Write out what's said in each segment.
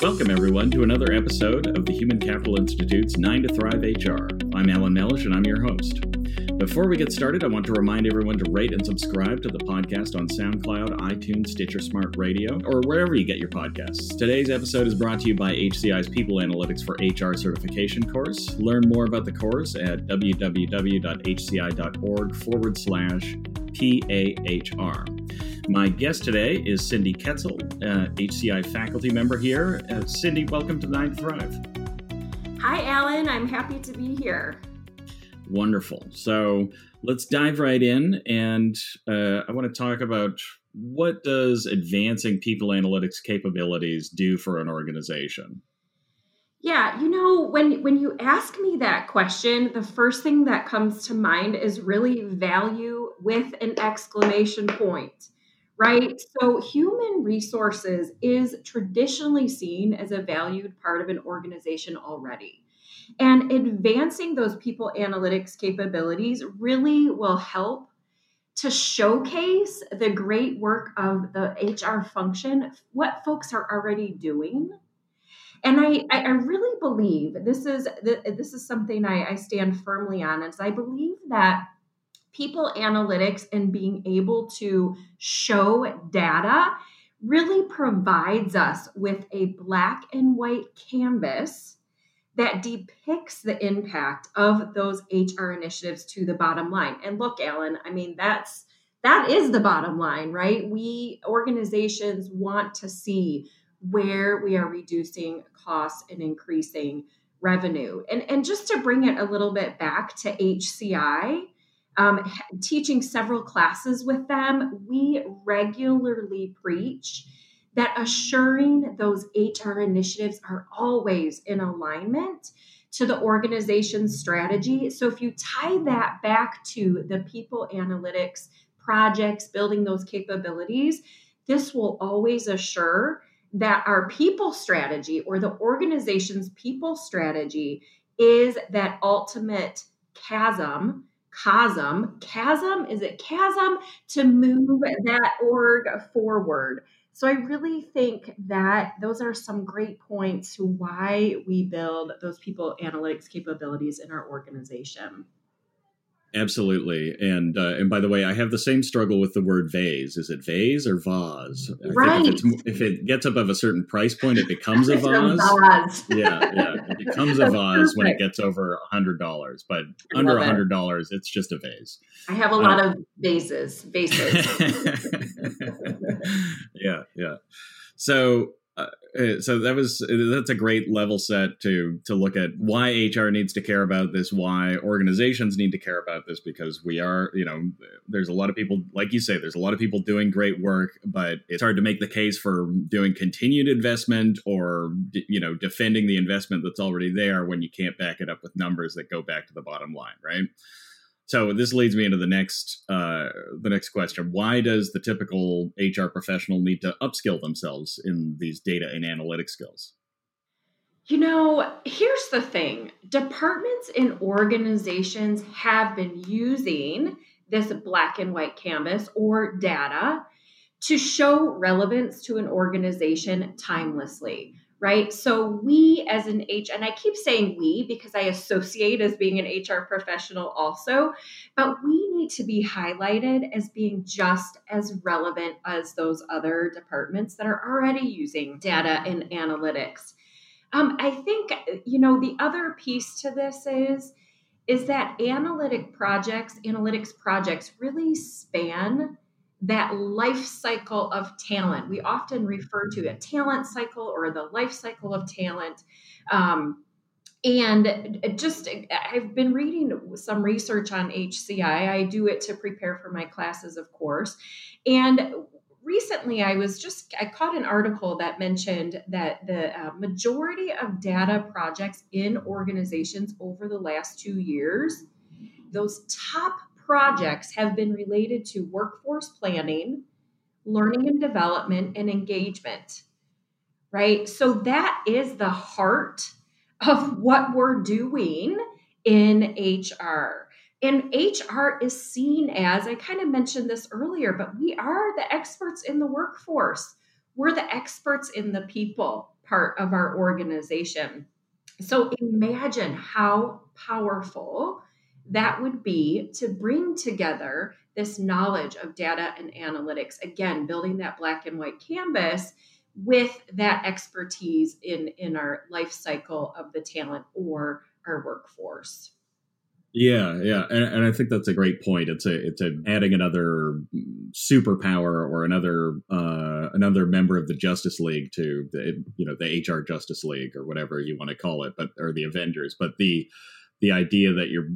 Welcome, everyone, to another episode of the Human Capital Institute's 9 to Thrive HR. I'm Alan Mellish, and I'm your host. Before we get started, I want to remind everyone to rate and subscribe to the podcast on SoundCloud, iTunes, Stitcher Smart Radio, or wherever you get your podcasts. Today's episode is brought to you by HCI's People Analytics for HR certification course. Learn more about the course at www.hci.org forward slash PAHR. My guest today is Cindy Ketzel, uh, HCI faculty member here. Uh, Cindy, welcome to Nine Thrive. Hi, Alan. I'm happy to be here. Wonderful. So let's dive right in, and uh, I want to talk about what does advancing people analytics capabilities do for an organization. Yeah, you know, when when you ask me that question, the first thing that comes to mind is really value with an exclamation point right? So, human resources is traditionally seen as a valued part of an organization already. And advancing those people analytics capabilities really will help to showcase the great work of the HR function, what folks are already doing. And I, I really believe this is this is something I, I stand firmly on, is I believe that people analytics and being able to show data really provides us with a black and white canvas that depicts the impact of those HR initiatives to the bottom line. And look, Alan, I mean, that's that is the bottom line, right? We organizations want to see where we are reducing costs and increasing revenue. And, and just to bring it a little bit back to HCI, um, teaching several classes with them, we regularly preach that assuring those HR initiatives are always in alignment to the organization's strategy. So if you tie that back to the people analytics projects, building those capabilities, this will always assure that our people strategy or the organization's people strategy is that ultimate chasm chasm. Chasm, is it chasm to move that org forward? So I really think that those are some great points to why we build those people analytics capabilities in our organization. Absolutely, and uh, and by the way, I have the same struggle with the word vase. Is it vase or vase? I right. If, if, it gets above a certain price point, it becomes a vase. vase. yeah, yeah, it becomes a vase when it gets over a hundred dollars. But I under a hundred dollars, it's just a vase. I have a lot uh, of vases. Vases. yeah, yeah. So uh, uh, so that was that's a great level set to to look at why HR needs to care about this, why organizations need to care about this, because we are, you know, there's a lot of people, like you say, there's a lot of people doing great work, but it's hard to make the case for doing continued investment or you know defending the investment that's already there when you can't back it up with numbers that go back to the bottom line, right? So this leads me into the next uh, the next question: Why does the typical HR professional need to upskill themselves in these data and analytic skills? You know, here's the thing: departments and organizations have been using this black and white canvas or data to show relevance to an organization timelessly right? So we as an H, and I keep saying we because I associate as being an HR professional also, but we need to be highlighted as being just as relevant as those other departments that are already using data and analytics. Um, I think you know the other piece to this is is that analytic projects, analytics projects really span that life cycle of talent. We often refer to a talent cycle or the life cycle of talent. Um, and just, I've been reading some research on HCI. I do it to prepare for my classes, of course. And recently I was just, I caught an article that mentioned that the uh, majority of data projects in organizations over the last two years, those top projects have been related to workforce planning, learning and development, and engagement, right? So that is the heart of what we're doing in HR. And HR is seen as, I kind of mentioned this earlier, but we are the experts in the workforce. We're the experts in the people part of our organization. So imagine how powerful that would be to bring together this knowledge of data and analytics. Again, building that black and white canvas with that expertise in in our life cycle of the talent or our workforce. Yeah, yeah, and, and I think that's a great point. It's a it's a adding another superpower or another uh, another member of the Justice League to the you know the HR Justice League or whatever you want to call it, but or the Avengers. But the the idea that you're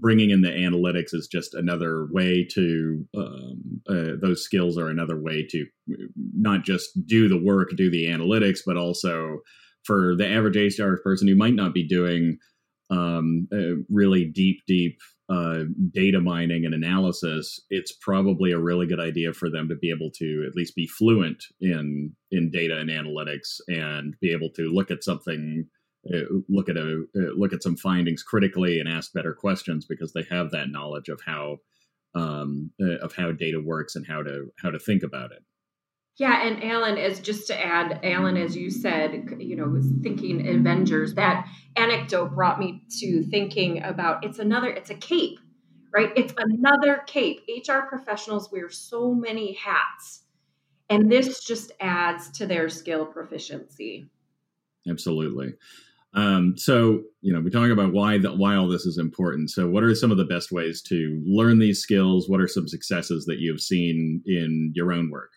bringing in the analytics is just another way to um, uh, those skills are another way to not just do the work, do the analytics, but also for the average HR person who might not be doing um, uh, really deep, deep uh, data mining and analysis, it's probably a really good idea for them to be able to at least be fluent in in data and analytics and be able to look at something, uh, look at a uh, look at some findings critically and ask better questions because they have that knowledge of how um, uh, of how data works and how to how to think about it. Yeah, and Alan, as just to add, Alan, as you said, you know, was thinking Avengers. That anecdote brought me to thinking about it's another, it's a cape, right? It's another cape. HR professionals wear so many hats, and this just adds to their skill proficiency. Absolutely. Um, so you know, we talk about why the, why all this is important. So, what are some of the best ways to learn these skills? What are some successes that you've seen in your own work?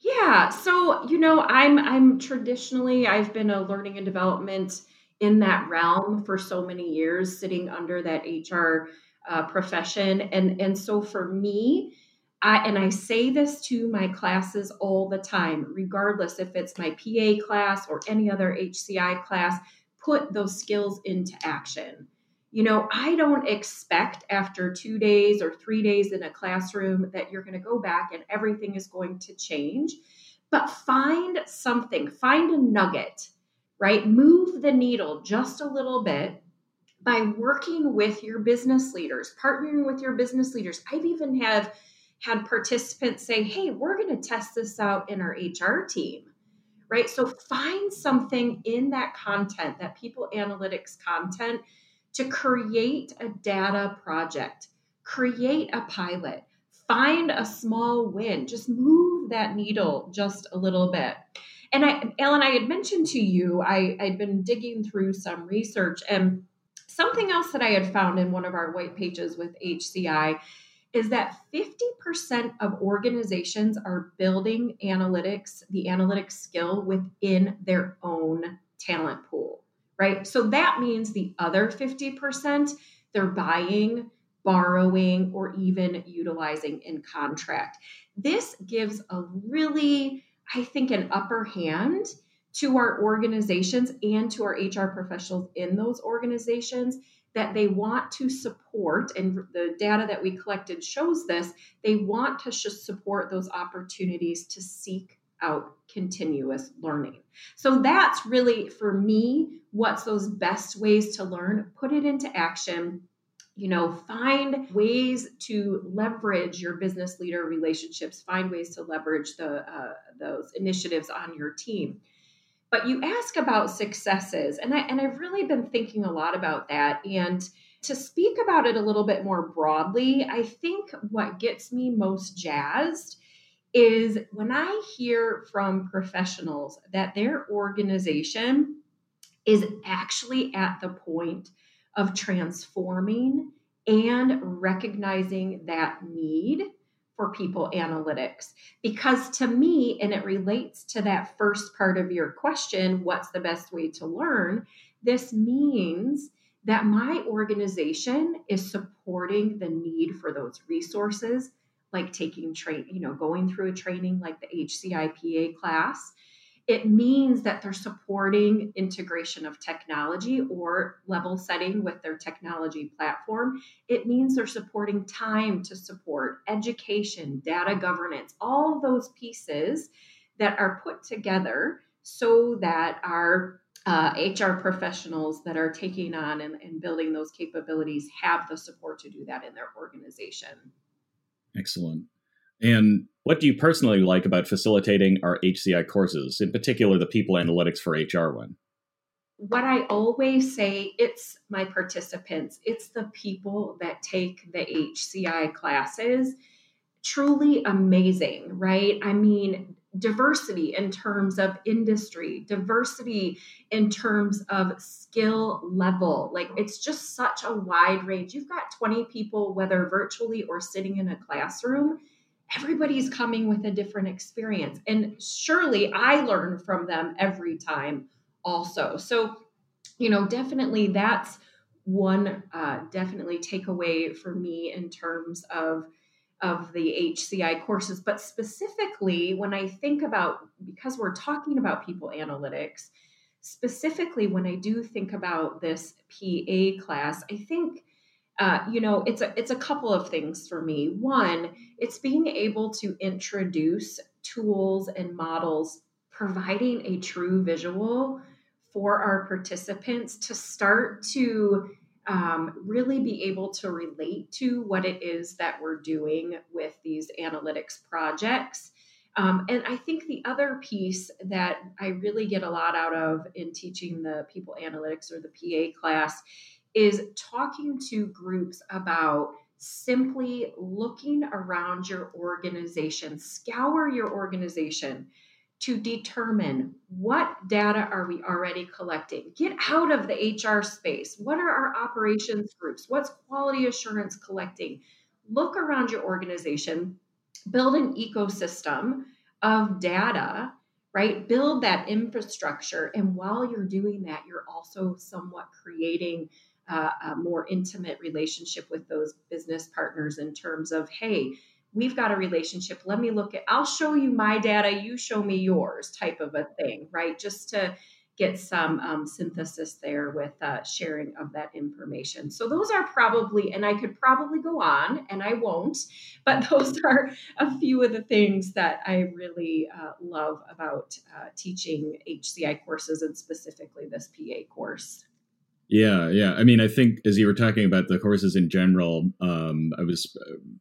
Yeah, so you know, I'm I'm traditionally I've been a learning and development in that realm for so many years, sitting under that HR uh, profession, and and so for me, I and I say this to my classes all the time, regardless if it's my PA class or any other HCI class, put those skills into action. You know, I don't expect after two days or three days in a classroom that you're going to go back and everything is going to change. But find something, find a nugget, right? Move the needle just a little bit by working with your business leaders, partnering with your business leaders. I've even have had participants say, "Hey, we're going to test this out in our HR team." Right? So find something in that content, that people analytics content to create a data project, create a pilot, find a small win, just move that needle just a little bit. And I, Ellen, I had mentioned to you, I, I'd been digging through some research, and something else that I had found in one of our white pages with HCI is that 50% of organizations are building analytics, the analytics skill within their own talent pool right? So that means the other 50%, they're buying, borrowing, or even utilizing in contract. This gives a really, I think, an upper hand to our organizations and to our HR professionals in those organizations that they want to support, and the data that we collected shows this, they want to support those opportunities to seek out continuous learning. So that's really for me what's those best ways to learn, put it into action. You know, find ways to leverage your business leader relationships, find ways to leverage the uh, those initiatives on your team. But you ask about successes, and I and I've really been thinking a lot about that. And to speak about it a little bit more broadly, I think what gets me most jazzed is when I hear from professionals that their organization is actually at the point of transforming and recognizing that need for people analytics. Because to me, and it relates to that first part of your question what's the best way to learn? This means that my organization is supporting the need for those resources like taking train, you know, going through a training like the HCIPA class. It means that they're supporting integration of technology or level setting with their technology platform. It means they're supporting time to support education, data governance, all those pieces that are put together so that our uh, HR professionals that are taking on and, and building those capabilities have the support to do that in their organization. Excellent. And what do you personally like about facilitating our HCI courses, in particular the People Analytics for HR one? What I always say, it's my participants, it's the people that take the HCI classes. Truly amazing, right? I mean, diversity in terms of industry, diversity in terms of skill level. Like it's just such a wide range. You've got 20 people, whether virtually or sitting in a classroom, everybody's coming with a different experience. And surely I learn from them every time also. So, you know, definitely that's one uh, definitely takeaway for me in terms of of the HCI courses, but specifically when I think about because we're talking about people analytics, specifically when I do think about this PA class, I think uh, you know it's a it's a couple of things for me. One, it's being able to introduce tools and models, providing a true visual for our participants to start to um, really be able to relate to what it is that we're doing with these analytics projects. Um, and I think the other piece that I really get a lot out of in teaching the people analytics or the PA class is talking to groups about simply looking around your organization, scour your organization to determine what data are we already collecting. Get out of the hr space. What are our operations groups? What's quality assurance collecting? Look around your organization. Build an ecosystem of data right? Build that infrastructure. And while you're doing that you're also somewhat creating uh, a more intimate relationship with those business partners in terms of hey we've got a relationship. Let me look at, I'll show you my data, you show me yours type of a thing, right? Just to get some um, synthesis there with uh, sharing of that information. So those are probably, and I could probably go on, and I won't, but those are a few of the things that I really uh, love about uh, teaching HCI courses and specifically this PA course. Yeah, yeah. I mean, I think as you were talking about the courses in general, um, I was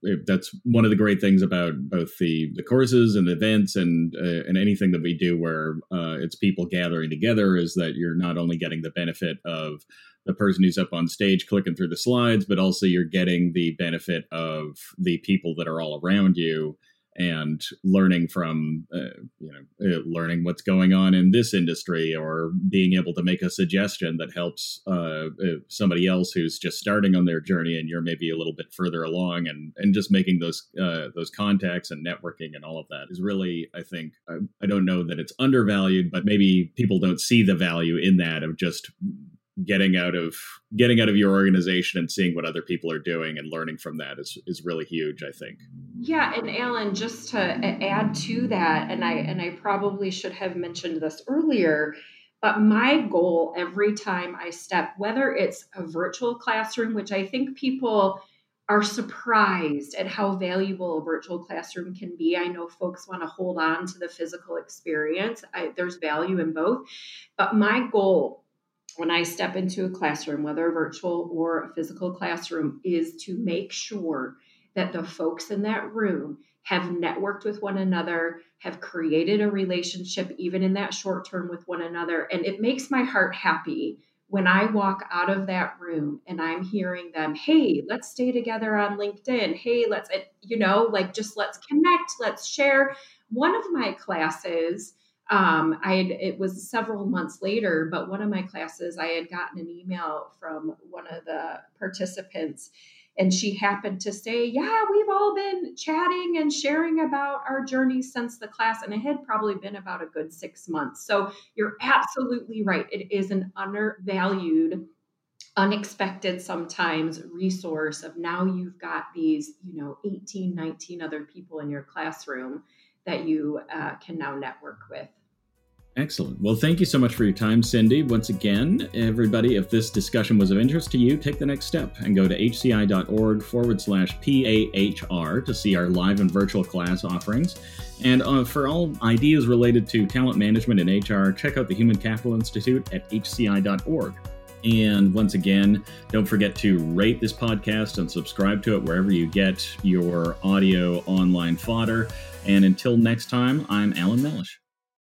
uh, that's one of the great things about both the the courses and the events and uh, and anything that we do where uh, it's people gathering together is that you're not only getting the benefit of the person who's up on stage clicking through the slides, but also you're getting the benefit of the people that are all around you and learning from uh, you know uh, learning what's going on in this industry or being able to make a suggestion that helps uh, uh, somebody else who's just starting on their journey and you're maybe a little bit further along and and just making those uh, those contacts and networking and all of that is really I think I, I don't know that it's undervalued but maybe people don't see the value in that of just getting out of getting out of your organization and seeing what other people are doing and learning from that is is really huge i think yeah and alan just to add to that and i and i probably should have mentioned this earlier but my goal every time i step whether it's a virtual classroom which i think people are surprised at how valuable a virtual classroom can be. I know folks want to hold on to the physical experience. I, there's value in both. But my goal when I step into a classroom, whether virtual or a physical classroom, is to make sure that the folks in that room have networked with one another, have created a relationship, even in that short term, with one another. And it makes my heart happy when I walk out of that room and I'm hearing them, hey, let's stay together on LinkedIn. Hey, let's, you know, like just let's connect, let's share. One of my classes, um, I had, it was several months later, but one of my classes, I had gotten an email from one of the participants, and she happened to say, Yeah, we've all been chatting and sharing about our journey since the class. And it had probably been about a good six months. So you're absolutely right. It is an undervalued unexpected sometimes resource of now you've got these you know 18 19 other people in your classroom that you uh, can now network with Excellent. Well, thank you so much for your time, Cindy. Once again, everybody, if this discussion was of interest to you, take the next step and go to hci.org forward slash PAHR to see our live and virtual class offerings. And uh, for all ideas related to talent management and HR, check out the Human Capital Institute at hci.org. And once again, don't forget to rate this podcast and subscribe to it wherever you get your audio online fodder. And until next time, I'm Alan Mellish.